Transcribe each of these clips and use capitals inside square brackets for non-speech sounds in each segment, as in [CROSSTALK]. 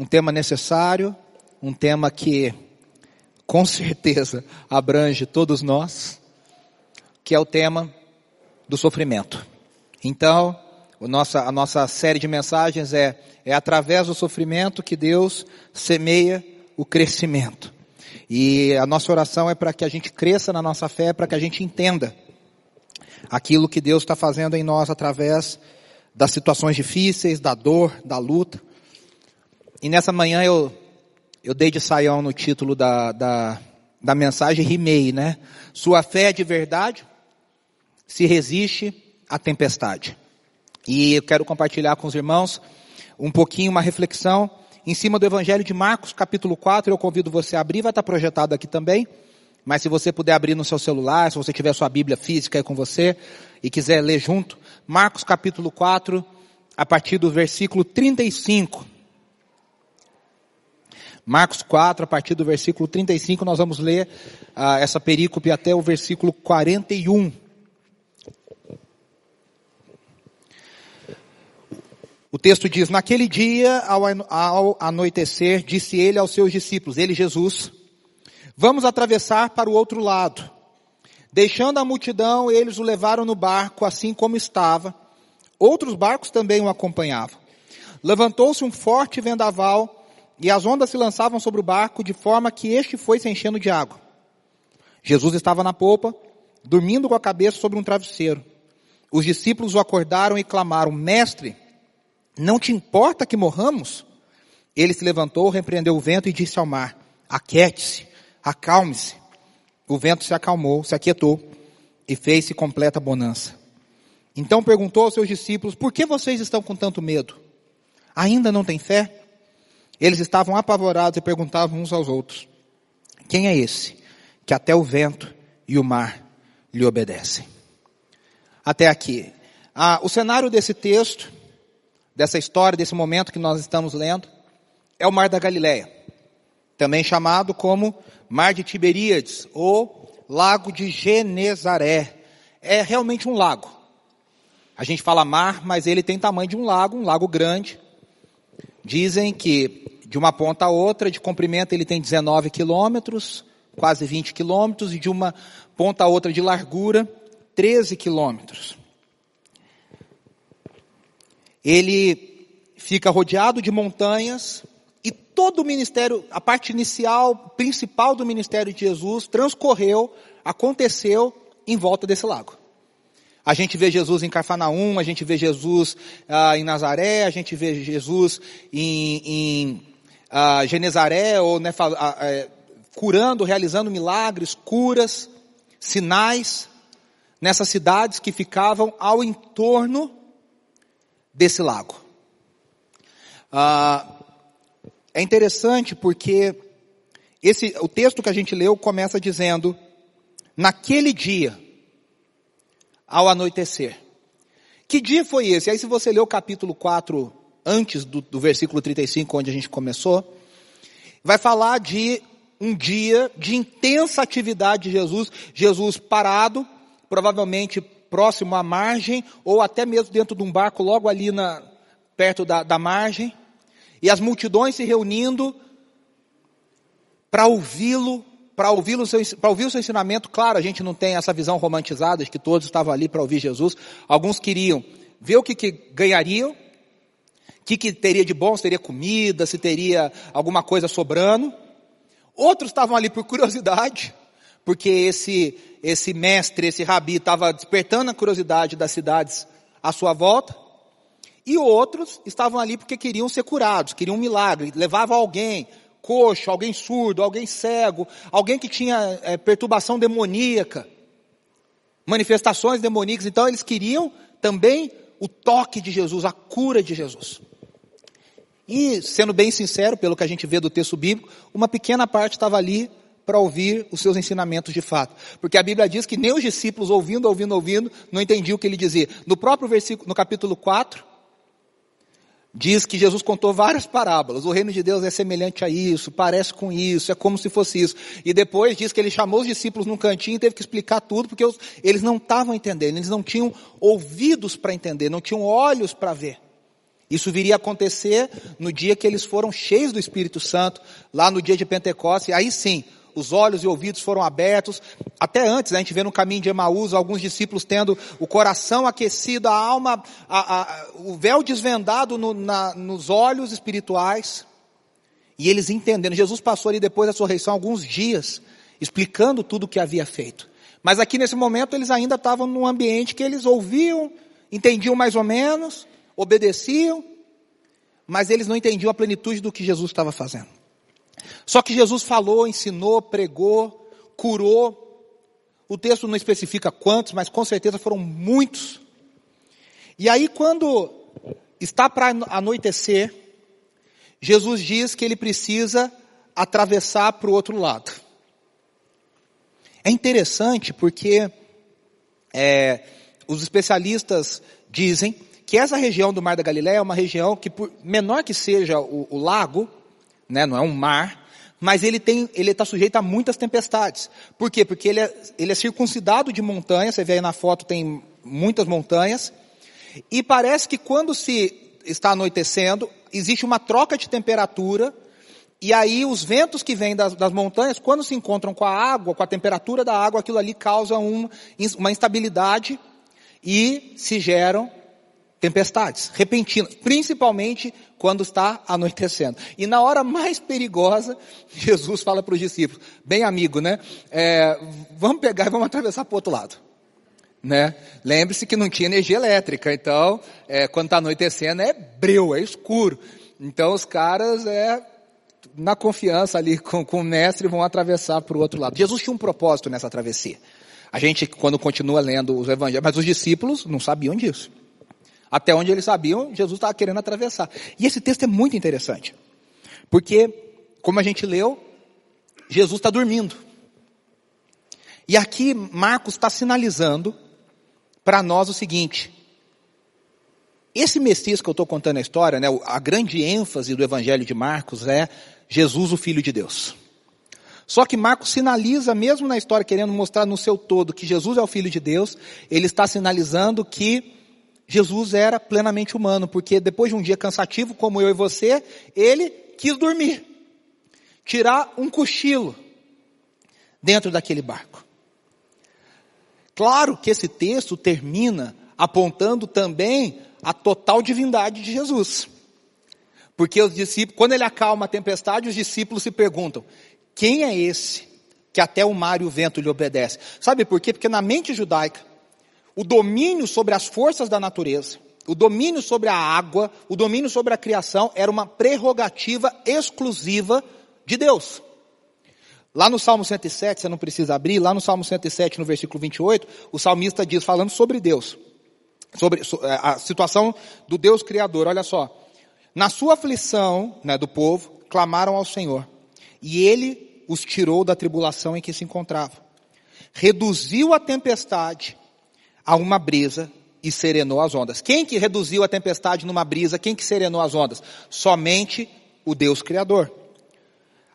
um tema necessário, um tema que com certeza abrange todos nós, que é o tema do sofrimento. Então, a nossa, a nossa série de mensagens é, é através do sofrimento que Deus semeia o crescimento. E a nossa oração é para que a gente cresça na nossa fé, para que a gente entenda aquilo que Deus está fazendo em nós através das situações difíceis, da dor, da luta. E nessa manhã eu, eu dei de saião no título da, da, da mensagem, rimei, né? Sua fé é de verdade se resiste à tempestade. E eu quero compartilhar com os irmãos um pouquinho uma reflexão em cima do Evangelho de Marcos, capítulo 4. Eu convido você a abrir, vai estar projetado aqui também. Mas se você puder abrir no seu celular, se você tiver sua Bíblia física aí com você e quiser ler junto, Marcos capítulo 4, a partir do versículo 35. Marcos 4, a partir do versículo 35, nós vamos ler uh, essa perícope até o versículo 41. O texto diz, naquele dia, ao, ao anoitecer, disse ele aos seus discípulos, ele Jesus, vamos atravessar para o outro lado. Deixando a multidão, eles o levaram no barco, assim como estava. Outros barcos também o acompanhavam. Levantou-se um forte vendaval, e as ondas se lançavam sobre o barco, de forma que este foi se enchendo de água. Jesus estava na popa, dormindo com a cabeça sobre um travesseiro. Os discípulos o acordaram e clamaram, Mestre, não te importa que morramos? Ele se levantou, repreendeu o vento e disse ao mar, aquete-se, acalme-se. O vento se acalmou, se aquietou e fez-se completa bonança. Então perguntou aos seus discípulos, por que vocês estão com tanto medo? Ainda não têm fé? Eles estavam apavorados e perguntavam uns aos outros, quem é esse que até o vento e o mar lhe obedecem? Até aqui. Ah, o cenário desse texto dessa história, desse momento que nós estamos lendo, é o Mar da Galileia, também chamado como Mar de Tiberíades ou Lago de Genezaré. É realmente um lago. A gente fala mar, mas ele tem tamanho de um lago, um lago grande. Dizem que de uma ponta a outra, de comprimento, ele tem 19 quilômetros, quase 20 quilômetros, e de uma ponta a outra de largura, 13 quilômetros ele fica rodeado de montanhas e todo o ministério, a parte inicial, principal do ministério de Jesus transcorreu, aconteceu em volta desse lago. A gente vê Jesus em Cafarnaum, a gente vê Jesus ah, em Nazaré, a gente vê Jesus em, em ah, Genezaré, ou né, é, curando, realizando milagres, curas, sinais, nessas cidades que ficavam ao entorno desse lago. Ah, é interessante porque esse, o texto que a gente leu começa dizendo, naquele dia, ao anoitecer. Que dia foi esse? Aí se você ler o capítulo 4 antes do, do versículo 35, onde a gente começou, vai falar de um dia de intensa atividade de Jesus, Jesus parado, provavelmente próximo à margem, ou até mesmo dentro de um barco logo ali na, perto da, da margem, e as multidões se reunindo para ouvi-lo, para ouvir, para ouvir o seu ensinamento. Claro, a gente não tem essa visão romantizada de que todos estavam ali para ouvir Jesus. Alguns queriam ver o que, que ganhariam, o que, que teria de bom, se teria comida, se teria alguma coisa sobrando. Outros estavam ali por curiosidade, porque esse, esse mestre, esse rabi estava despertando a curiosidade das cidades à sua volta, e outros estavam ali porque queriam ser curados, queriam um milagre, levavam alguém, coxo, alguém surdo, alguém cego, alguém que tinha é, perturbação demoníaca, manifestações demoníacas, então eles queriam também o toque de Jesus, a cura de Jesus. E, sendo bem sincero, pelo que a gente vê do texto bíblico, uma pequena parte estava ali para ouvir os seus ensinamentos de fato. Porque a Bíblia diz que nem os discípulos, ouvindo, ouvindo, ouvindo, não entendiam o que ele dizia. No próprio versículo, no capítulo 4, diz que Jesus contou várias parábolas. O reino de Deus é semelhante a isso, parece com isso, é como se fosse isso. E depois diz que ele chamou os discípulos num cantinho e teve que explicar tudo, porque eles não estavam entendendo, eles não tinham ouvidos para entender, não tinham olhos para ver. Isso viria a acontecer no dia que eles foram cheios do Espírito Santo, lá no dia de Pentecostes, aí sim, os olhos e ouvidos foram abertos. Até antes, né, a gente vê no caminho de Emaús alguns discípulos tendo o coração aquecido, a alma, a, a, o véu desvendado no, na, nos olhos espirituais. E eles entendendo. Jesus passou ali depois da ressurreição alguns dias, explicando tudo o que havia feito. Mas aqui nesse momento eles ainda estavam num ambiente que eles ouviam, entendiam mais ou menos, obedeciam, mas eles não entendiam a plenitude do que Jesus estava fazendo. Só que Jesus falou, ensinou, pregou, curou. O texto não especifica quantos, mas com certeza foram muitos. E aí, quando está para anoitecer, Jesus diz que ele precisa atravessar para o outro lado. É interessante porque é, os especialistas dizem que essa região do Mar da Galileia é uma região que, por menor que seja o, o lago, né, não é um mar, mas ele tem, ele está sujeito a muitas tempestades. Por quê? Porque ele é, ele é circuncidado de montanhas, você vê aí na foto tem muitas montanhas, e parece que quando se está anoitecendo, existe uma troca de temperatura, e aí os ventos que vêm das, das, montanhas, quando se encontram com a água, com a temperatura da água, aquilo ali causa um, uma instabilidade e se geram tempestades repentinas, principalmente quando está anoitecendo. E na hora mais perigosa, [LAUGHS] Jesus fala para os discípulos, bem amigo, né? É, vamos pegar e vamos atravessar para o outro lado. Né? Lembre-se que não tinha energia elétrica, então, é, quando está anoitecendo é breu, é escuro. Então os caras, é, na confiança ali com, com o mestre, vão atravessar para o outro lado. Jesus tinha um propósito nessa travessia. A gente, quando continua lendo os evangelhos, mas os discípulos não sabiam disso. Até onde eles sabiam, Jesus estava querendo atravessar. E esse texto é muito interessante. Porque, como a gente leu, Jesus está dormindo. E aqui Marcos está sinalizando para nós o seguinte. Esse Messias que eu estou contando a história, né, a grande ênfase do Evangelho de Marcos é Jesus, o Filho de Deus. Só que Marcos sinaliza, mesmo na história, querendo mostrar no seu todo que Jesus é o Filho de Deus, ele está sinalizando que Jesus era plenamente humano, porque depois de um dia cansativo, como eu e você, ele quis dormir, tirar um cochilo dentro daquele barco. Claro que esse texto termina apontando também a total divindade de Jesus. Porque os discípulos, quando ele acalma a tempestade, os discípulos se perguntam: quem é esse que até o mar e o vento lhe obedece? Sabe por quê? Porque na mente judaica, o domínio sobre as forças da natureza, o domínio sobre a água, o domínio sobre a criação era uma prerrogativa exclusiva de Deus. Lá no Salmo 107, você não precisa abrir, lá no Salmo 107, no versículo 28, o salmista diz, falando sobre Deus, sobre é, a situação do Deus Criador, olha só. Na sua aflição, né, do povo, clamaram ao Senhor, e Ele os tirou da tribulação em que se encontravam. Reduziu a tempestade a uma brisa e serenou as ondas. Quem que reduziu a tempestade numa brisa? Quem que serenou as ondas? Somente o Deus Criador.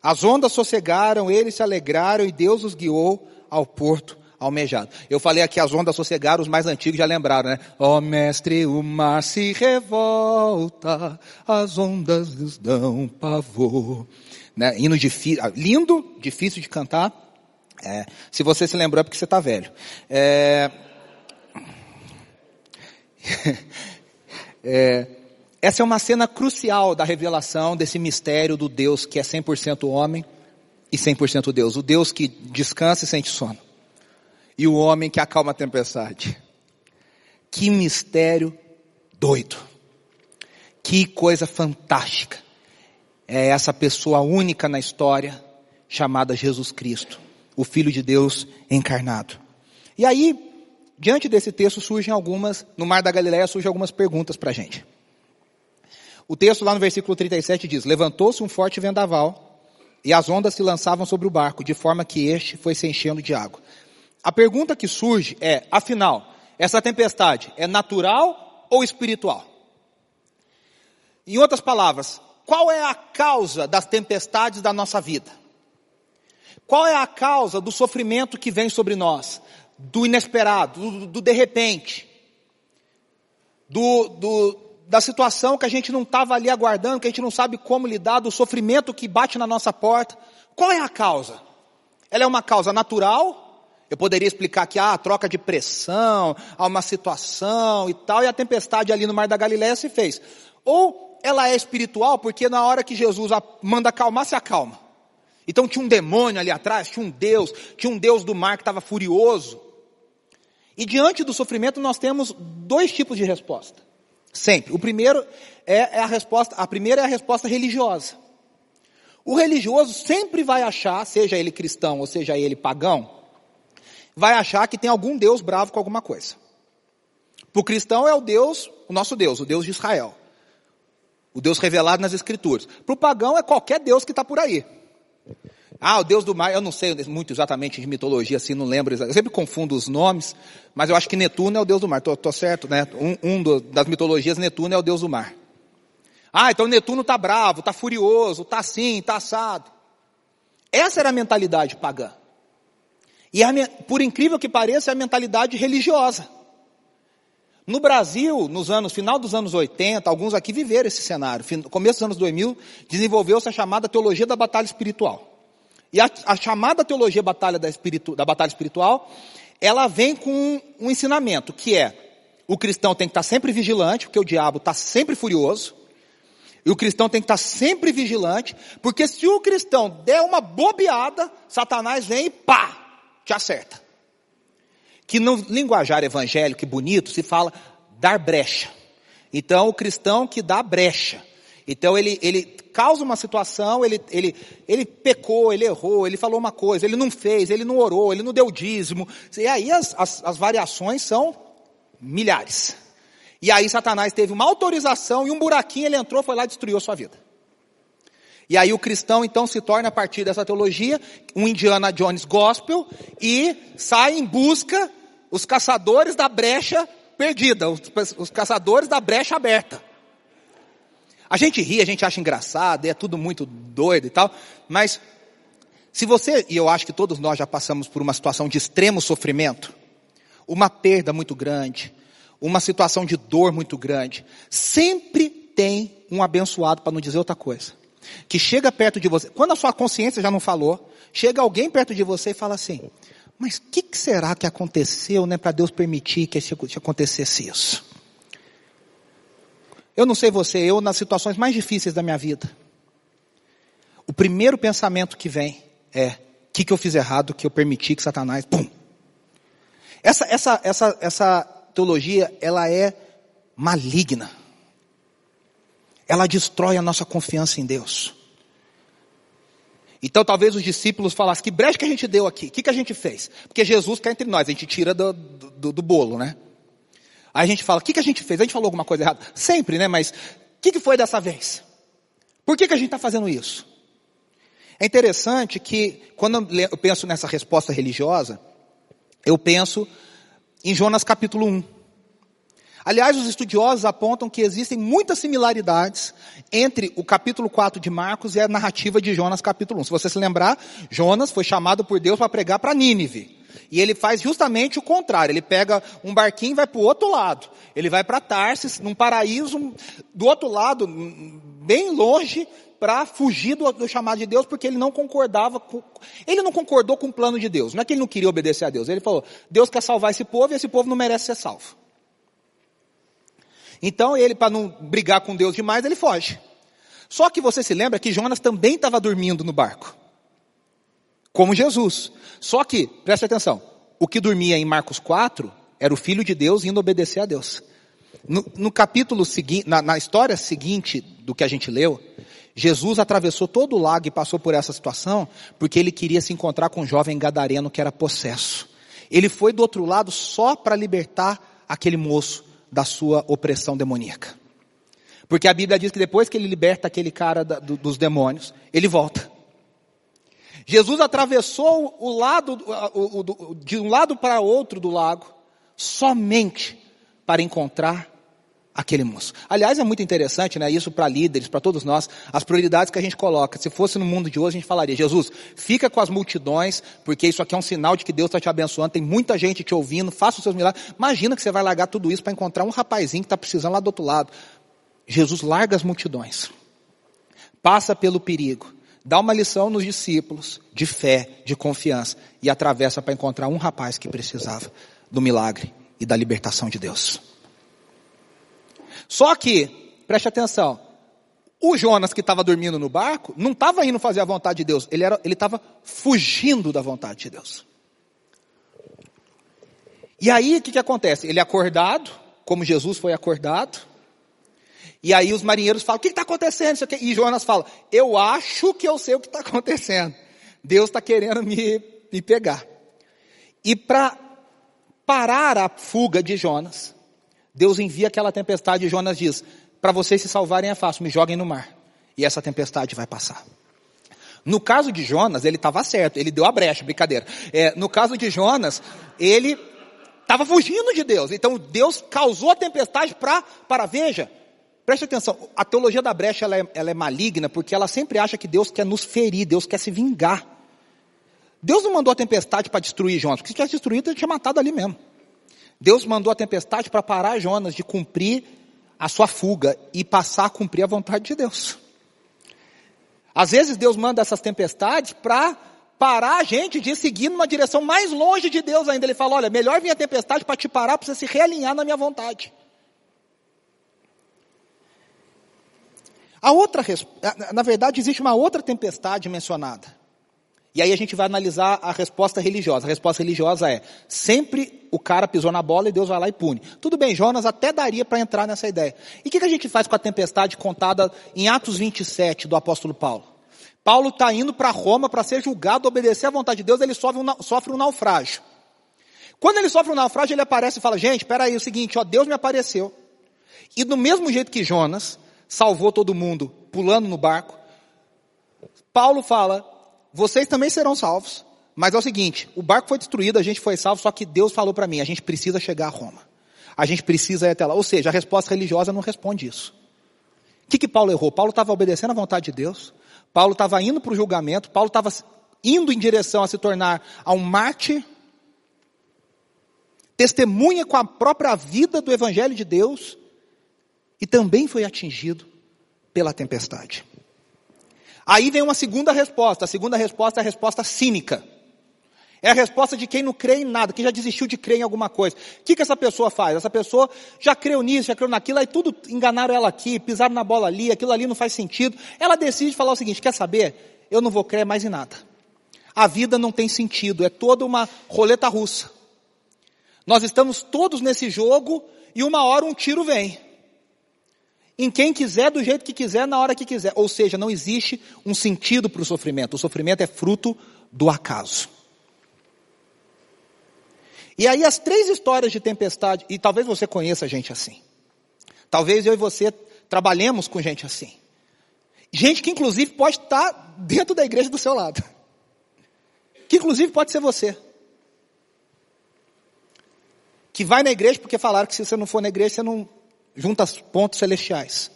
As ondas sossegaram, eles se alegraram e Deus os guiou ao porto almejado. Eu falei aqui as ondas sossegaram, os mais antigos já lembraram, né? Ó oh, mestre, o mar se revolta, as ondas nos dão pavor. Né? Hino difícil, ah, lindo, difícil de cantar. É, se você se lembrou é porque você está velho. É, [LAUGHS] é, essa é uma cena crucial da revelação desse mistério do Deus que é 100% homem e 100% Deus. O Deus que descansa e sente sono. E o homem que acalma a tempestade. Que mistério doido. Que coisa fantástica. É essa pessoa única na história chamada Jesus Cristo, o Filho de Deus encarnado. E aí, Diante desse texto surgem algumas, no Mar da Galileia surgem algumas perguntas para a gente. O texto lá no versículo 37 diz, levantou-se um forte vendaval e as ondas se lançavam sobre o barco, de forma que este foi se enchendo de água. A pergunta que surge é, afinal, essa tempestade é natural ou espiritual? Em outras palavras, qual é a causa das tempestades da nossa vida? Qual é a causa do sofrimento que vem sobre nós? Do inesperado, do, do de repente, do, do, da situação que a gente não estava ali aguardando, que a gente não sabe como lidar, do sofrimento que bate na nossa porta. Qual é a causa? Ela é uma causa natural? Eu poderia explicar que há ah, troca de pressão, há uma situação e tal, e a tempestade ali no Mar da Galileia se fez. Ou ela é espiritual, porque na hora que Jesus manda acalmar, se acalma. Então tinha um demônio ali atrás, tinha um Deus, tinha um Deus do mar que estava furioso. E diante do sofrimento nós temos dois tipos de resposta. Sempre. O primeiro é, é a resposta, a primeira é a resposta religiosa. O religioso sempre vai achar, seja ele cristão ou seja ele pagão, vai achar que tem algum Deus bravo com alguma coisa. Para o cristão é o Deus, o nosso Deus, o Deus de Israel. O Deus revelado nas Escrituras. Para o pagão é qualquer Deus que está por aí. Ah, o Deus do mar, eu não sei muito exatamente de mitologia, assim, não lembro, eu sempre confundo os nomes, mas eu acho que Netuno é o Deus do mar, tô, tô certo, né? Um, um do, das mitologias, Netuno é o Deus do mar. Ah, então Netuno está bravo, está furioso, está assim, está assado. Essa era a mentalidade pagã. E a, por incrível que pareça, é a mentalidade religiosa. No Brasil, nos anos, final dos anos 80, alguns aqui viveram esse cenário. Começo dos anos 2000, desenvolveu-se a chamada teologia da batalha espiritual. E a, a chamada teologia batalha da, espiritu, da, batalha espiritual, ela vem com um, um ensinamento, que é, o cristão tem que estar sempre vigilante, porque o diabo está sempre furioso, e o cristão tem que estar sempre vigilante, porque se o cristão der uma bobeada, Satanás vem e pá, te acerta. Que no linguajar evangélico e bonito se fala dar brecha. Então o cristão que dá brecha. Então ele, ele causa uma situação, ele, ele, ele pecou, ele errou, ele falou uma coisa, ele não fez, ele não orou, ele não deu dízimo. E aí as, as, as variações são milhares. E aí Satanás teve uma autorização e um buraquinho ele entrou, foi lá e destruiu a sua vida. E aí o cristão então se torna a partir dessa teologia um Indiana Jones gospel e sai em busca os caçadores da brecha perdida, os, os caçadores da brecha aberta. A gente ri, a gente acha engraçado, é tudo muito doido e tal, mas se você, e eu acho que todos nós já passamos por uma situação de extremo sofrimento, uma perda muito grande, uma situação de dor muito grande, sempre tem um abençoado para não dizer outra coisa. Que chega perto de você, quando a sua consciência já não falou, chega alguém perto de você e fala assim: Mas o que, que, será que aconteceu, né, para Deus permitir que acontecesse isso? Eu não sei você, eu nas situações mais difíceis da minha vida, o primeiro pensamento que vem é: o que, que eu fiz errado que eu permiti que Satanás, pum. Essa, essa, essa, essa teologia, ela é maligna. Ela destrói a nossa confiança em Deus. Então talvez os discípulos falassem, que brecha que a gente deu aqui? O que, que a gente fez? Porque Jesus quer entre nós, a gente tira do, do, do bolo, né? Aí a gente fala, o que, que a gente fez? A gente falou alguma coisa errada? Sempre, né? Mas o que, que foi dessa vez? Por que, que a gente está fazendo isso? É interessante que, quando eu penso nessa resposta religiosa, eu penso em Jonas capítulo 1. Aliás, os estudiosos apontam que existem muitas similaridades entre o capítulo 4 de Marcos e a narrativa de Jonas capítulo 1. Se você se lembrar, Jonas foi chamado por Deus para pregar para Nínive. E ele faz justamente o contrário. Ele pega um barquinho e vai para o outro lado. Ele vai para Tarsis, num paraíso do outro lado, bem longe, para fugir do, do, chamado de Deus, porque ele não concordava com, ele não concordou com o plano de Deus. Não é que ele não queria obedecer a Deus. Ele falou, Deus quer salvar esse povo e esse povo não merece ser salvo. Então ele, para não brigar com Deus demais, ele foge. Só que você se lembra que Jonas também estava dormindo no barco como Jesus. Só que, preste atenção, o que dormia em Marcos 4 era o Filho de Deus indo obedecer a Deus. No, no capítulo seguinte, na, na história seguinte do que a gente leu, Jesus atravessou todo o lago e passou por essa situação porque ele queria se encontrar com um jovem gadareno que era possesso. Ele foi do outro lado só para libertar aquele moço da sua opressão demoníaca. Porque a Bíblia diz que depois que ele liberta aquele cara da, do, dos demônios, ele volta. Jesus atravessou o lado, o, o, de um lado para outro do lago, somente para encontrar aquele moço. Aliás, é muito interessante, né? Isso para líderes, para todos nós, as prioridades que a gente coloca. Se fosse no mundo de hoje, a gente falaria, Jesus, fica com as multidões, porque isso aqui é um sinal de que Deus está te abençoando, tem muita gente te ouvindo, faça os seus milagres. Imagina que você vai largar tudo isso para encontrar um rapazinho que está precisando lá do outro lado. Jesus larga as multidões, passa pelo perigo, dá uma lição nos discípulos de fé, de confiança e atravessa para encontrar um rapaz que precisava do milagre e da libertação de Deus. Só que, preste atenção, o Jonas que estava dormindo no barco não estava indo fazer a vontade de Deus, ele estava fugindo da vontade de Deus. E aí o que, que acontece? Ele é acordado, como Jesus foi acordado, e aí os marinheiros falam, o que está acontecendo? E Jonas fala, eu acho que eu sei o que está acontecendo. Deus está querendo me, me pegar. E para parar a fuga de Jonas, Deus envia aquela tempestade e Jonas diz, para vocês se salvarem é fácil, me joguem no mar. E essa tempestade vai passar. No caso de Jonas, ele estava certo, ele deu a brecha, brincadeira. É, no caso de Jonas, ele estava fugindo de Deus. Então Deus causou a tempestade para, para veja, preste atenção, a teologia da brecha ela é, ela é maligna porque ela sempre acha que Deus quer nos ferir, Deus quer se vingar. Deus não mandou a tempestade para destruir Jonas, porque se tivesse destruído, ele tinha matado ali mesmo. Deus mandou a tempestade para parar Jonas de cumprir a sua fuga e passar a cumprir a vontade de Deus. Às vezes Deus manda essas tempestades para parar a gente de seguir numa direção mais longe de Deus ainda. Ele fala, olha, melhor vir a tempestade para te parar, para você se realinhar na minha vontade. A outra, na verdade, existe uma outra tempestade mencionada. E aí a gente vai analisar a resposta religiosa. A resposta religiosa é, sempre o cara pisou na bola e Deus vai lá e pune. Tudo bem, Jonas até daria para entrar nessa ideia. E o que, que a gente faz com a tempestade contada em Atos 27 do apóstolo Paulo? Paulo está indo para Roma para ser julgado, obedecer à vontade de Deus, ele sofre um, sofre um naufrágio. Quando ele sofre um naufrágio, ele aparece e fala, gente, espera aí, é o seguinte, ó, Deus me apareceu. E do mesmo jeito que Jonas salvou todo mundo pulando no barco, Paulo fala, vocês também serão salvos. Mas é o seguinte, o barco foi destruído, a gente foi salvo, só que Deus falou para mim, a gente precisa chegar a Roma. A gente precisa ir até lá. Ou seja, a resposta religiosa não responde isso. O que, que Paulo errou? Paulo estava obedecendo à vontade de Deus. Paulo estava indo para o julgamento. Paulo estava indo em direção a se tornar a um mártir. Testemunha com a própria vida do Evangelho de Deus. E também foi atingido pela tempestade. Aí vem uma segunda resposta. A segunda resposta é a resposta cínica. É a resposta de quem não crê em nada, que já desistiu de crer em alguma coisa. O que, que essa pessoa faz? Essa pessoa já creu nisso, já creu naquilo, aí tudo enganaram ela aqui, pisaram na bola ali, aquilo ali não faz sentido. Ela decide falar o seguinte, quer saber? Eu não vou crer mais em nada. A vida não tem sentido, é toda uma roleta russa. Nós estamos todos nesse jogo e uma hora um tiro vem em quem quiser, do jeito que quiser, na hora que quiser. Ou seja, não existe um sentido para o sofrimento. O sofrimento é fruto do acaso. E aí as três histórias de tempestade, e talvez você conheça gente assim. Talvez eu e você trabalhemos com gente assim. Gente que inclusive pode estar dentro da igreja do seu lado. Que inclusive pode ser você. Que vai na igreja porque falaram que se você não for na igreja, você não junta pontos celestiais.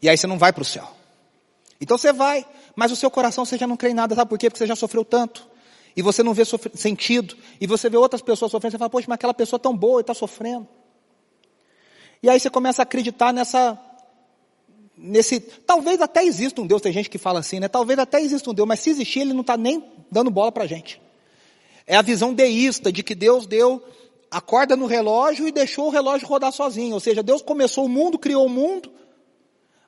E aí você não vai para o céu. Então você vai, mas o seu coração você já não crê em nada, sabe por quê? Porque você já sofreu tanto. E você não vê sentido. E você vê outras pessoas sofrendo, você fala, poxa, mas aquela pessoa tão boa e está sofrendo. E aí você começa a acreditar nessa, nesse, talvez até exista um Deus, tem gente que fala assim, né? Talvez até exista um Deus, mas se existir, ele não está nem dando bola para a gente. É a visão deísta de que Deus deu a corda no relógio e deixou o relógio rodar sozinho. Ou seja, Deus começou o mundo, criou o mundo,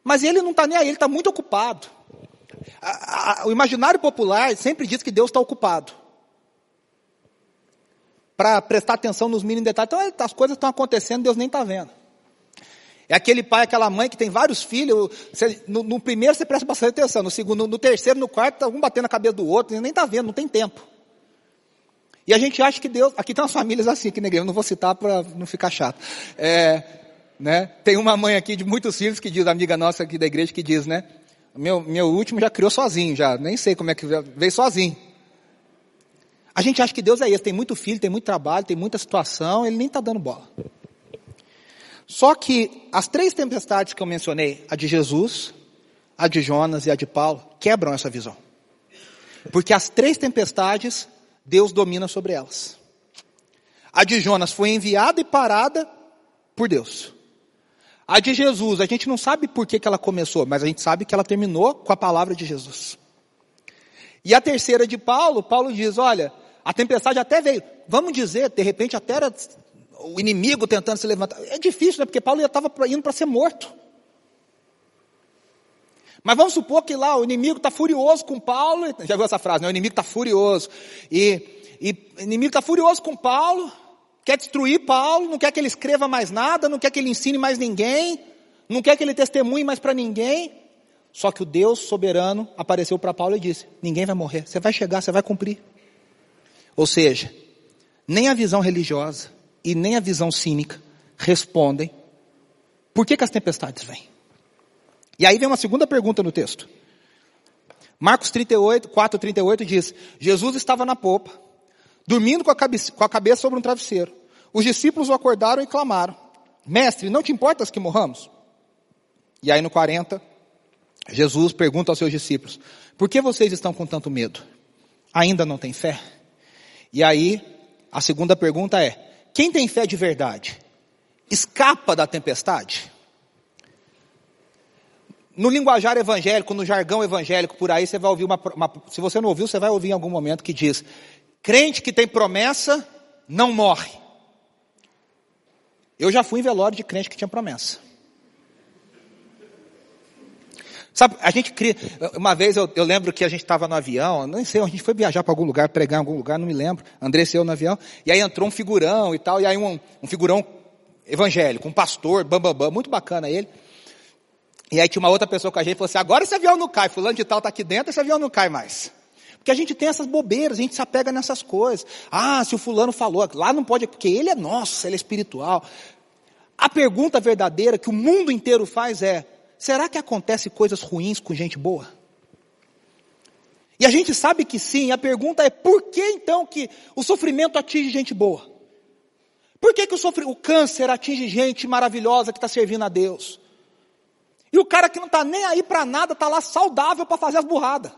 mas ele não está nem aí, ele está muito ocupado. A, a, o imaginário popular sempre diz que Deus está ocupado. Para prestar atenção nos mínimos detalhes. Então as coisas estão acontecendo, Deus nem está vendo. É aquele pai, aquela mãe que tem vários filhos. Você, no, no, primeiro você presta bastante atenção, no segundo, no, no terceiro, no quarto, um batendo na cabeça do outro, nem está vendo, não tem tempo. E a gente acha que Deus, aqui tem umas famílias assim na igreja, eu não vou citar para não ficar chato. É, né? Tem uma mãe aqui de muitos filhos que diz, amiga nossa aqui da igreja, que diz, né? Meu, meu último já criou sozinho, já, nem sei como é que veio sozinho. A gente acha que Deus é esse, tem muito filho, tem muito trabalho, tem muita situação, ele nem está dando bola. Só que as três tempestades que eu mencionei, a de Jesus, a de Jonas e a de Paulo, quebram essa visão. Porque as três tempestades Deus domina sobre elas. A de Jonas foi enviada e parada por Deus. A de Jesus, a gente não sabe por que, que ela começou, mas a gente sabe que ela terminou com a palavra de Jesus. E a terceira de Paulo, Paulo diz, olha, a tempestade até veio. Vamos dizer, de repente até era o inimigo tentando se levantar. É difícil, né? Porque Paulo já estava indo para ser morto. Mas vamos supor que lá o inimigo está furioso com Paulo. Já viu essa frase, né? O inimigo está furioso. E, e o inimigo está furioso com Paulo, quer destruir Paulo, não quer que ele escreva mais nada, não quer que ele ensine mais ninguém, não quer que ele testemunhe mais para ninguém. Só que o Deus soberano apareceu para Paulo e disse: Ninguém vai morrer, você vai chegar, você vai cumprir. Ou seja, nem a visão religiosa e nem a visão cínica respondem por que, que as tempestades vêm. E aí vem uma segunda pergunta no texto. Marcos 38, 4, 38 diz: Jesus estava na popa, dormindo com a, cabeça, com a cabeça sobre um travesseiro. Os discípulos o acordaram e clamaram: Mestre, não te importas que morramos? E aí no 40, Jesus pergunta aos seus discípulos: Por que vocês estão com tanto medo? Ainda não têm fé? E aí, a segunda pergunta é: Quem tem fé de verdade? Escapa da tempestade? No linguajar evangélico, no jargão evangélico, por aí você vai ouvir uma, uma, se você não ouviu, você vai ouvir em algum momento que diz, crente que tem promessa, não morre. Eu já fui em velório de crente que tinha promessa. Sabe, a gente cria. Uma vez eu, eu lembro que a gente estava no avião, não sei, a gente foi viajar para algum lugar, pregar em algum lugar, não me lembro. André saiu no avião, e aí entrou um figurão e tal, e aí um, um figurão evangélico, um pastor, bambambam, bam, bam, muito bacana ele. E aí tinha uma outra pessoa com a gente e falou assim: agora esse avião não cai, fulano de tal está aqui dentro, esse avião não cai mais. Porque a gente tem essas bobeiras, a gente se apega nessas coisas. Ah, se o fulano falou, lá não pode, porque ele é nosso, ele é espiritual. A pergunta verdadeira que o mundo inteiro faz é: será que acontece coisas ruins com gente boa? E a gente sabe que sim, a pergunta é por que então que o sofrimento atinge gente boa? Por que, que o, o câncer atinge gente maravilhosa que está servindo a Deus? E o cara que não está nem aí para nada está lá saudável para fazer as burradas.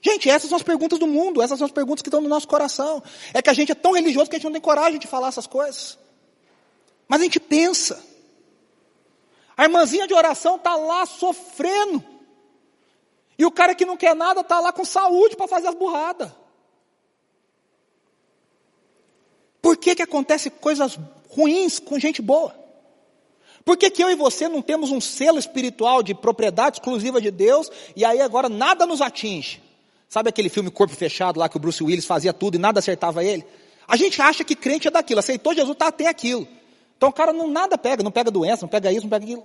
Gente, essas são as perguntas do mundo, essas são as perguntas que estão no nosso coração. É que a gente é tão religioso que a gente não tem coragem de falar essas coisas. Mas a gente pensa. A irmãzinha de oração está lá sofrendo. E o cara que não quer nada está lá com saúde para fazer as burradas. Por que que acontece coisas ruins com gente boa? Por que, que eu e você não temos um selo espiritual de propriedade exclusiva de Deus e aí agora nada nos atinge? Sabe aquele filme Corpo Fechado lá que o Bruce Willis fazia tudo e nada acertava ele? A gente acha que crente é daquilo, aceitou Jesus, tá, tem aquilo. Então o cara não nada pega, não pega doença, não pega isso, não pega aquilo.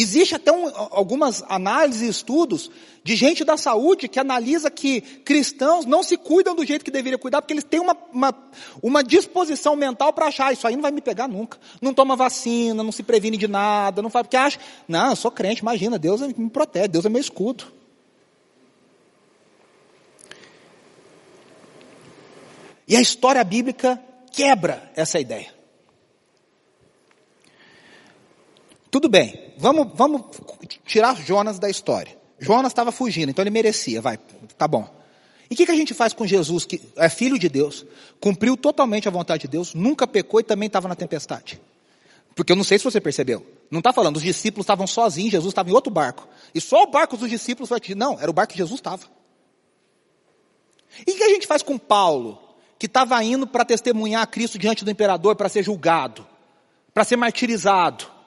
Existe até um, algumas análises e estudos de gente da saúde que analisa que cristãos não se cuidam do jeito que deveriam cuidar, porque eles têm uma, uma, uma disposição mental para achar, isso aí não vai me pegar nunca. Não toma vacina, não se previne de nada, não faz, porque acha, não, eu sou crente, imagina, Deus me protege, Deus é meu escudo. E a história bíblica quebra essa ideia. Tudo bem, vamos, vamos tirar Jonas da história. Jonas estava fugindo, então ele merecia, vai, tá bom. E o que, que a gente faz com Jesus, que é filho de Deus, cumpriu totalmente a vontade de Deus, nunca pecou e também estava na tempestade? Porque eu não sei se você percebeu. Não está falando, os discípulos estavam sozinhos, Jesus estava em outro barco. E só o barco dos discípulos vai te Não, era o barco que Jesus estava. E o que a gente faz com Paulo, que estava indo para testemunhar a Cristo diante do imperador, para ser julgado, para ser martirizado?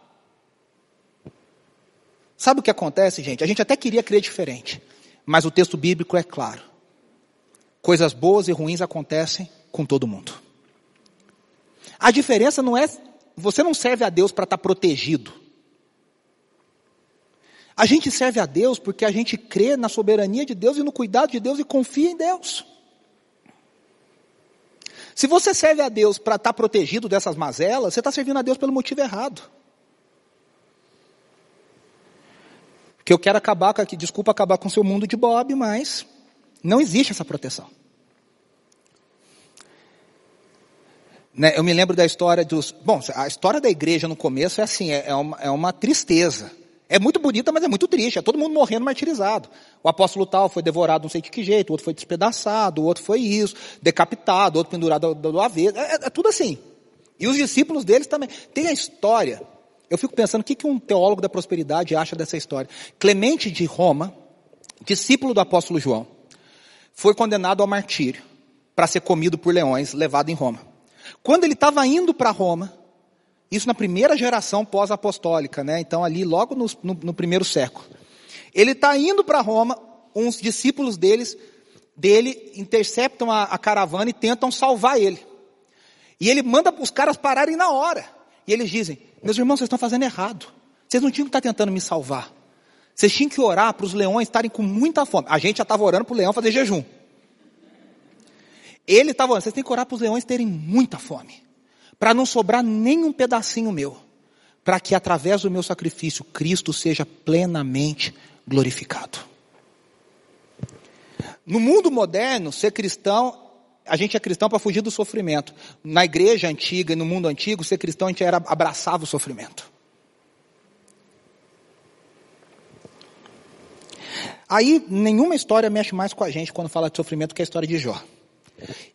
Sabe o que acontece, gente? A gente até queria crer diferente, mas o texto bíblico é claro. Coisas boas e ruins acontecem com todo mundo. A diferença não é, você não serve a Deus para estar tá protegido. A gente serve a Deus porque a gente crê na soberania de Deus e no cuidado de Deus e confia em Deus. Se você serve a Deus para estar tá protegido dessas mazelas, você está servindo a Deus pelo motivo errado. Que eu quero acabar com desculpa acabar com seu mundo de Bob, mas não existe essa proteção. Né, eu me lembro da história dos. Bom, a história da igreja no começo é assim, é, é, uma, é uma tristeza. É muito bonita, mas é muito triste. É todo mundo morrendo martirizado. O apóstolo tal foi devorado não sei de que jeito, o outro foi despedaçado, o outro foi isso, decapitado, o outro pendurado do, do avesso. É, é, tudo assim. E os discípulos deles também. Tem a história. Eu fico pensando o que, um teólogo da prosperidade acha dessa história. Clemente de Roma, discípulo do apóstolo João, foi condenado ao martírio para ser comido por leões, levado em Roma. Quando ele estava indo para Roma, isso na primeira geração pós-apostólica, né? Então ali logo no, no, no primeiro século. Ele está indo para Roma, uns discípulos deles, dele interceptam a, a caravana e tentam salvar ele. E ele manda os caras pararem na hora. E eles dizem, meus irmãos, vocês estão fazendo errado. Vocês não tinham que estar tentando me salvar. Vocês tinham que orar para os leões estarem com muita fome. A gente já estava orando para o leão fazer jejum. Ele estava orando, vocês têm que orar para os leões terem muita fome para não sobrar nenhum pedacinho meu, para que através do meu sacrifício Cristo seja plenamente glorificado. No mundo moderno, ser cristão, a gente é cristão para fugir do sofrimento. Na igreja antiga e no mundo antigo, ser cristão a gente era abraçava o sofrimento. Aí nenhuma história mexe mais com a gente quando fala de sofrimento que a história de Jó.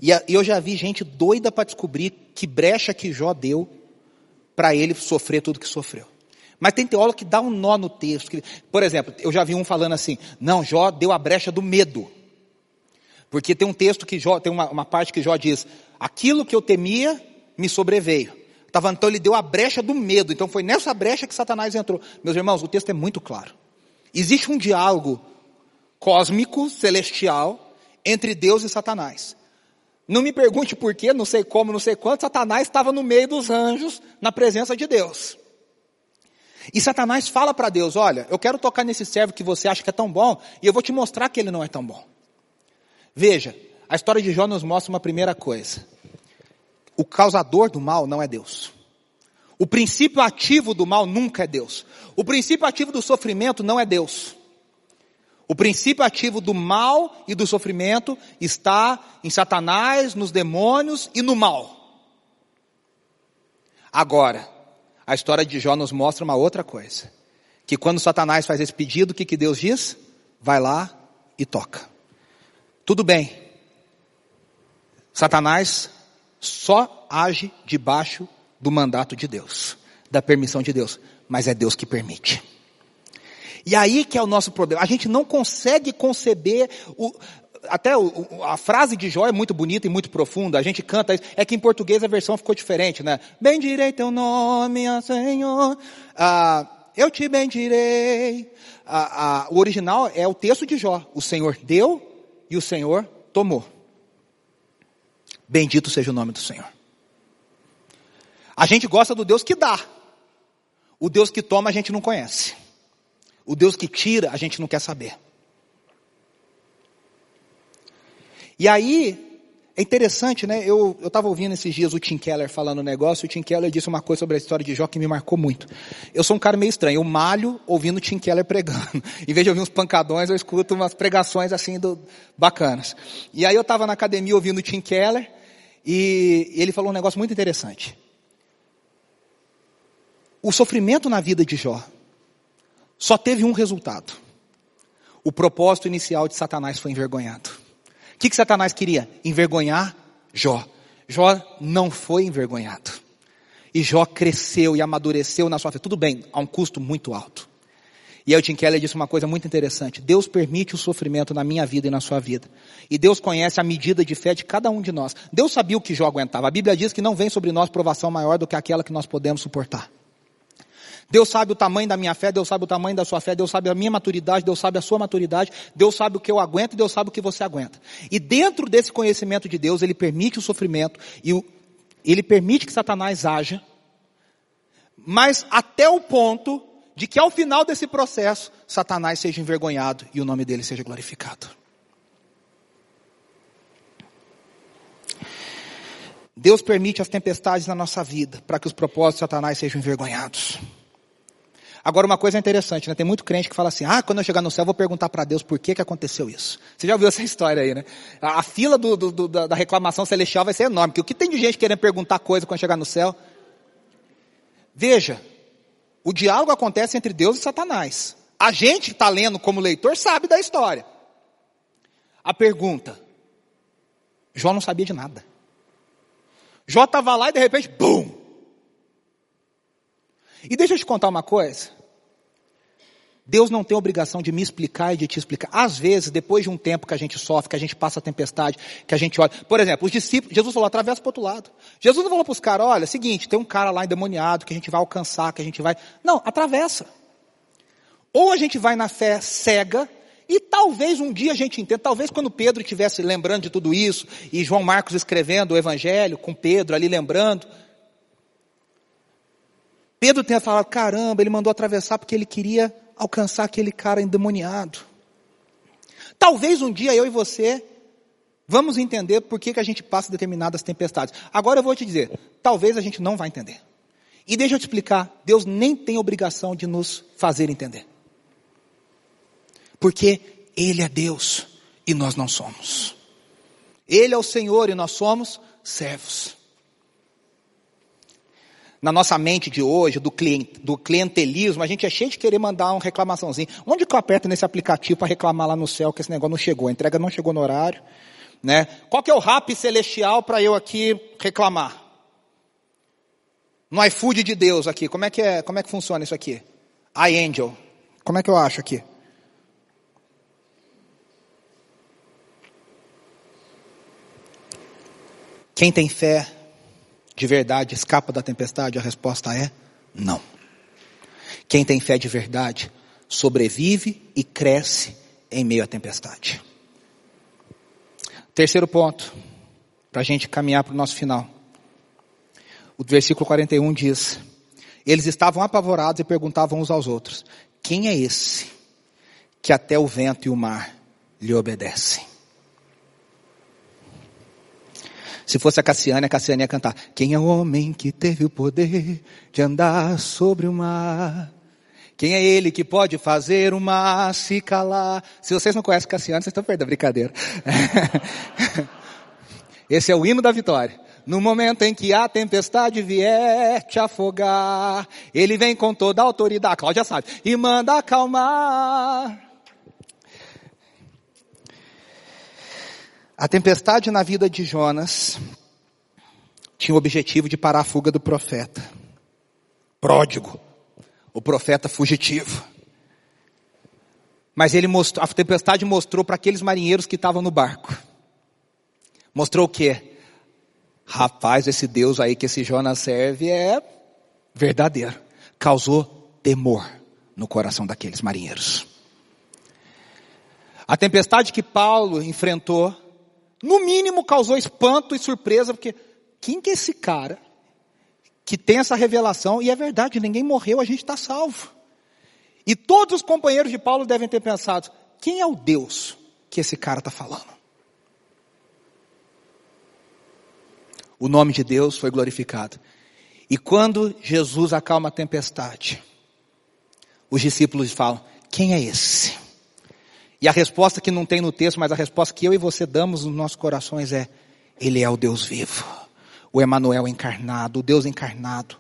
E eu já vi gente doida para descobrir que brecha que Jó deu para ele sofrer tudo que sofreu. Mas tem teólogo que dá um nó no texto. Que, por exemplo, eu já vi um falando assim, não, Jó deu a brecha do medo. Porque tem um texto que Jó, tem uma, uma parte que Jó diz, aquilo que eu temia me sobreveio. Tava, então ele deu a brecha do medo. Então foi nessa brecha que Satanás entrou. Meus irmãos, o texto é muito claro. Existe um diálogo cósmico, celestial, entre Deus e Satanás. Não me pergunte por quê, não sei como, não sei quanto, Satanás estava no meio dos anjos, na presença de Deus. E Satanás fala para Deus, olha, eu quero tocar nesse servo que você acha que é tão bom, e eu vou te mostrar que ele não é tão bom. Veja, a história de Jó nos mostra uma primeira coisa. O causador do mal não é Deus. O princípio ativo do mal nunca é Deus. O princípio ativo do sofrimento não é Deus. O princípio ativo do mal e do sofrimento está em Satanás, nos demônios e no mal. Agora, a história de Jó nos mostra uma outra coisa. Que quando Satanás faz esse pedido, o que, que Deus diz? Vai lá e toca. Tudo bem. Satanás só age debaixo do mandato de Deus, da permissão de Deus, mas é Deus que permite. E aí que é o nosso problema. A gente não consegue conceber o, até o, a frase de Jó é muito bonita e muito profunda. A gente canta isso. É que em português a versão ficou diferente, né? Bendirei teu nome, ó Senhor. Ah, eu te bendirei. Ah, ah, o original é o texto de Jó. O Senhor deu e o Senhor tomou. Bendito seja o nome do Senhor. A gente gosta do Deus que dá. O Deus que toma a gente não conhece. O Deus que tira, a gente não quer saber. E aí, é interessante, né? Eu estava ouvindo esses dias o Tim Keller falando um negócio, e o Tim Keller disse uma coisa sobre a história de Jó que me marcou muito. Eu sou um cara meio estranho, eu malho ouvindo o Tim Keller [LAUGHS] pregando. Em vez de ouvir uns pancadões, eu escuto umas pregações assim do, bacanas. E aí eu estava na academia ouvindo o Tim Keller, e ele falou um negócio muito interessante. O sofrimento na vida de Jó só teve um resultado. O propósito inicial de Satanás foi envergonhado. O que, que Satanás queria? Envergonhar Jó. Jó não foi envergonhado. E Jó cresceu e amadureceu na sua fé. Tudo bem, a um custo muito alto. E aí o Tim Keller disse uma coisa muito interessante. Deus permite o sofrimento na minha vida e na sua vida. E Deus conhece a medida de fé de cada um de nós. Deus sabia o que Jó aguentava. A Bíblia diz que não vem sobre nós provação maior do que aquela que nós podemos suportar. Deus sabe o tamanho da minha fé, Deus sabe o tamanho da sua fé, Deus sabe a minha maturidade, Deus sabe a sua maturidade, Deus sabe o que eu aguento e Deus sabe o que você aguenta. E dentro desse conhecimento de Deus, Ele permite o sofrimento e o, Ele permite que Satanás haja, mas até o ponto de que ao final desse processo, Satanás seja envergonhado e o nome dele seja glorificado. Deus permite as tempestades na nossa vida para que os propósitos de Satanás sejam envergonhados. Agora, uma coisa interessante, né? Tem muito crente que fala assim, ah, quando eu chegar no céu, eu vou perguntar para Deus por que que aconteceu isso. Você já ouviu [LAUGHS] essa história aí, né? A, a fila do, do, do, da reclamação celestial vai ser enorme, porque o que tem de gente querendo perguntar coisa quando chegar no céu? Veja, o diálogo acontece entre Deus e Satanás. A gente que está lendo como leitor sabe da história. A pergunta, Jó não sabia de nada. Jó estava lá e de repente, bum! E deixa eu te contar uma coisa. Deus não tem obrigação de me explicar e de te explicar. Às vezes, depois de um tempo que a gente sofre, que a gente passa a tempestade, que a gente olha. Por exemplo, os discípulos, Jesus falou, atravessa para o outro lado. Jesus não falou para os caras, olha, seguinte, tem um cara lá endemoniado que a gente vai alcançar, que a gente vai. Não, atravessa. Ou a gente vai na fé cega, e talvez um dia a gente entenda, talvez quando Pedro estivesse lembrando de tudo isso, e João Marcos escrevendo o Evangelho, com Pedro ali lembrando, Pedro tenha falado, caramba, ele mandou atravessar porque ele queria alcançar aquele cara endemoniado. Talvez um dia eu e você vamos entender por que, que a gente passa determinadas tempestades. Agora eu vou te dizer, talvez a gente não vai entender. E deixa eu te explicar, Deus nem tem obrigação de nos fazer entender. Porque Ele é Deus e nós não somos. Ele é o Senhor e nós somos servos na nossa mente de hoje, do, do clientelismo, a gente é cheio de querer mandar uma reclamaçãozinha. Onde que eu aperto nesse aplicativo para reclamar lá no céu que esse negócio não chegou? A entrega não chegou no horário. Né? Qual que é o rap celestial para eu aqui reclamar? No iFood de Deus aqui, como é que é, como é que funciona isso aqui? iAngel. Como é que eu acho aqui? Quem tem fé de verdade escapa da tempestade? A resposta é não. Quem tem fé de verdade sobrevive e cresce em meio à tempestade. Terceiro ponto, para a gente caminhar para o nosso final. O versículo 41 diz: Eles estavam apavorados e perguntavam uns aos outros: Quem é esse que até o vento e o mar lhe obedecem? Se fosse a Cassiane, a Cassiane ia cantar. Quem é o homem que teve o poder de andar sobre o mar? Quem é ele que pode fazer o mar se calar? Se vocês não conhecem Cassiane, vocês estão perdendo a brincadeira. [LAUGHS] Esse é o hino da vitória. No momento em que a tempestade vier te afogar, ele vem com toda a autoridade, a Cláudia sabe, e manda acalmar. A tempestade na vida de Jonas tinha o objetivo de parar a fuga do profeta. Pródigo. O profeta fugitivo. Mas ele mostrou, a tempestade mostrou para aqueles marinheiros que estavam no barco. Mostrou o quê? Rapaz, esse Deus aí que esse Jonas serve é verdadeiro. Causou temor no coração daqueles marinheiros. A tempestade que Paulo enfrentou no mínimo causou espanto e surpresa, porque quem que é esse cara que tem essa revelação? E é verdade, ninguém morreu, a gente está salvo. E todos os companheiros de Paulo devem ter pensado: quem é o Deus que esse cara está falando? O nome de Deus foi glorificado. E quando Jesus acalma a tempestade, os discípulos falam: quem é esse? E a resposta que não tem no texto, mas a resposta que eu e você damos nos nossos corações é: Ele é o Deus vivo, o Emanuel encarnado, o Deus encarnado.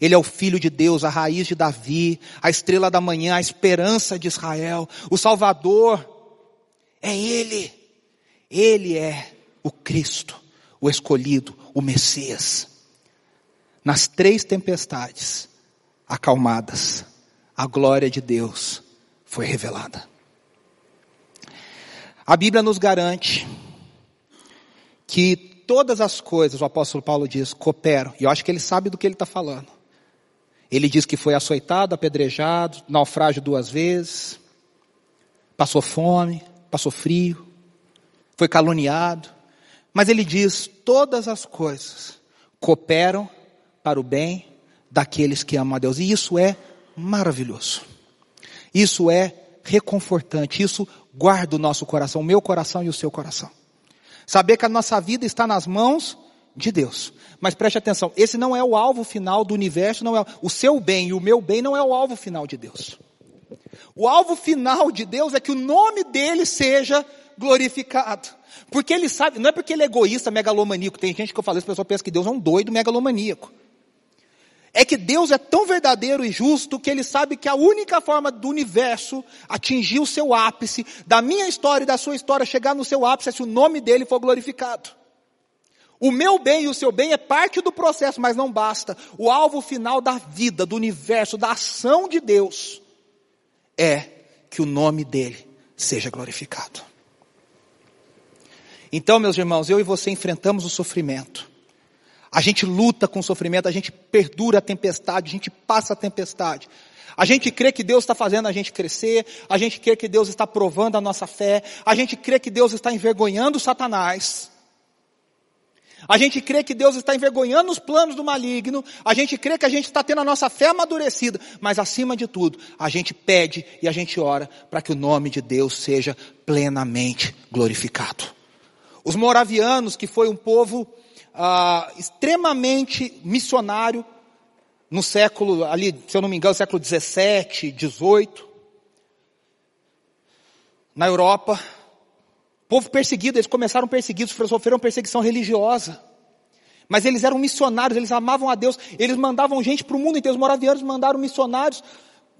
Ele é o Filho de Deus, a raiz de Davi, a estrela da manhã, a esperança de Israel, o Salvador. É Ele. Ele é o Cristo, o escolhido, o Messias. Nas três tempestades acalmadas, a glória de Deus foi revelada. A Bíblia nos garante que todas as coisas, o apóstolo Paulo diz, cooperam. E eu acho que ele sabe do que ele está falando. Ele diz que foi açoitado, apedrejado, naufrágio duas vezes, passou fome, passou frio, foi caluniado. Mas ele diz: todas as coisas cooperam para o bem daqueles que amam a Deus. E isso é maravilhoso. Isso é reconfortante. Isso guarda o nosso coração, o meu coração e o seu coração. Saber que a nossa vida está nas mãos de Deus. Mas preste atenção, esse não é o alvo final do universo, não é o seu bem e o meu bem não é o alvo final de Deus. O alvo final de Deus é que o nome dele seja glorificado. Porque ele sabe, não é porque ele é egoísta, megalomaníaco. Tem gente que eu falo, essa pessoa pensa que Deus é um doido megalomaníaco é que Deus é tão verdadeiro e justo que ele sabe que a única forma do universo atingir o seu ápice, da minha história e da sua história chegar no seu ápice, é se o nome dele for glorificado. O meu bem e o seu bem é parte do processo, mas não basta. O alvo final da vida, do universo, da ação de Deus é que o nome dele seja glorificado. Então, meus irmãos, eu e você enfrentamos o sofrimento. A gente luta com o sofrimento, a gente perdura a tempestade, a gente passa a tempestade. A gente crê que Deus está fazendo a gente crescer, a gente crê que Deus está provando a nossa fé, a gente crê que Deus está envergonhando Satanás. A gente crê que Deus está envergonhando os planos do maligno, a gente crê que a gente está tendo a nossa fé amadurecida, mas acima de tudo, a gente pede e a gente ora para que o nome de Deus seja plenamente glorificado. Os moravianos, que foi um povo ah, extremamente missionário no século, ali, se eu não me engano, século 17, 18, na Europa, povo perseguido, eles começaram perseguidos, sofreram perseguição religiosa. Mas eles eram missionários, eles amavam a Deus, eles mandavam gente para o mundo inteiro, os moravianos mandaram missionários,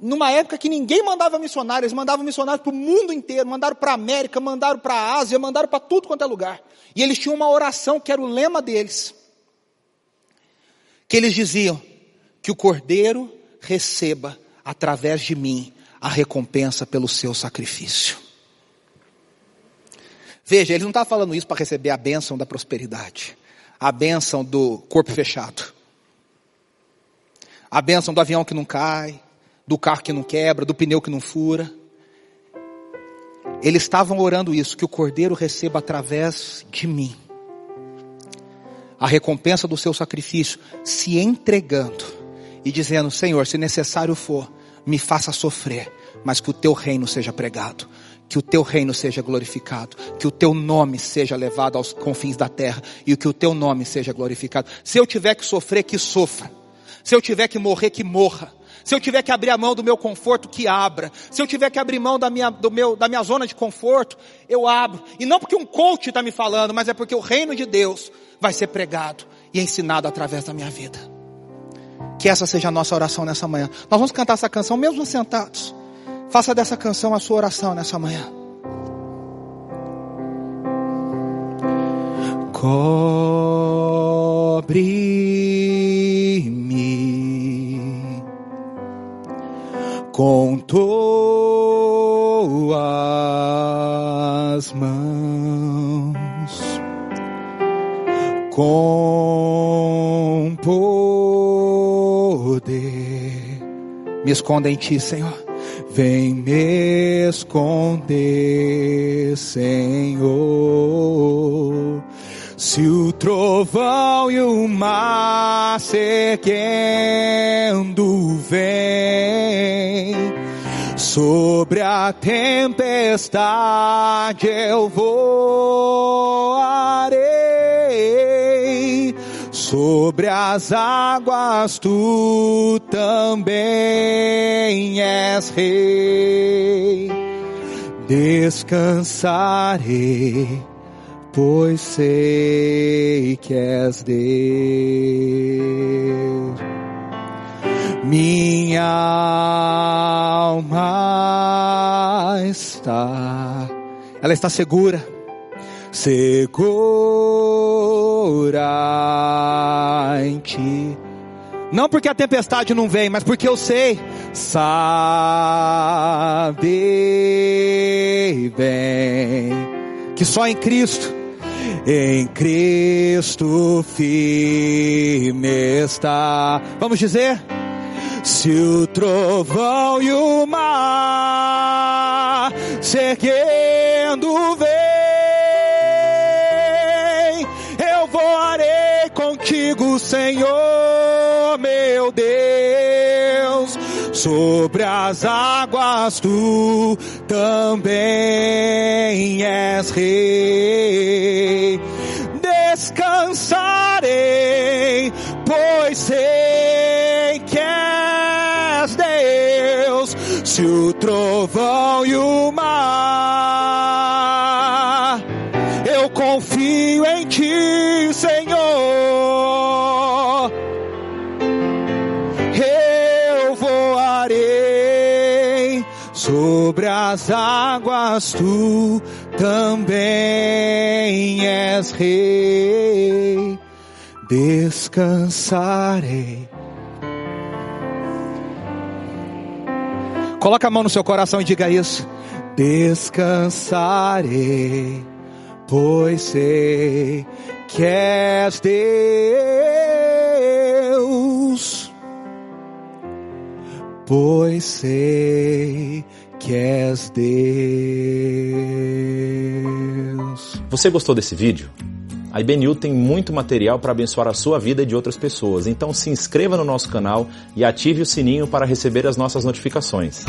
numa época que ninguém mandava missionários, eles mandavam missionários para o mundo inteiro, mandaram para a América, mandaram para a Ásia, mandaram para tudo quanto é lugar. E eles tinham uma oração que era o lema deles. Que eles diziam, que o Cordeiro receba através de mim a recompensa pelo seu sacrifício. Veja, ele não está falando isso para receber a bênção da prosperidade, a bênção do corpo fechado, a bênção do avião que não cai, do carro que não quebra, do pneu que não fura. Eles estavam orando isso, que o Cordeiro receba através de mim a recompensa do seu sacrifício, se entregando e dizendo: Senhor, se necessário for, me faça sofrer, mas que o teu reino seja pregado, que o teu reino seja glorificado, que o teu nome seja levado aos confins da terra e que o teu nome seja glorificado. Se eu tiver que sofrer, que sofra. Se eu tiver que morrer, que morra. Se eu tiver que abrir a mão do meu conforto, que abra. Se eu tiver que abrir mão da minha, do meu, da minha zona de conforto, eu abro. E não porque um coach está me falando, mas é porque o reino de Deus vai ser pregado e ensinado através da minha vida. Que essa seja a nossa oração nessa manhã. Nós vamos cantar essa canção mesmo sentados. Faça dessa canção a sua oração nessa manhã. Cobre-me com tuas mãos, com poder. Me esconda em ti, Senhor. Vem me esconder, Senhor. Se o trovão e o mar seguindo vem, sobre a tempestade eu voarei Sobre as águas tu também és rei. Descansarei, pois sei que és Deus. Minha alma está, ela está segura, segura em ti. Não porque a tempestade não vem, mas porque eu sei. Sabe bem que só em Cristo, em Cristo firme está. Vamos dizer? Se o trovão e o mar seguindo vem contigo, Senhor Sobre as águas tu também és rei. Descansarei, pois sei que és Deus. Se o trovão as águas tu também és rei. Descansarei. Coloca a mão no seu coração e diga isso. Descansarei, pois sei que és Deus pois sei que és Deus. Você gostou desse vídeo? A IBNU tem muito material para abençoar a sua vida e de outras pessoas, então se inscreva no nosso canal e ative o sininho para receber as nossas notificações.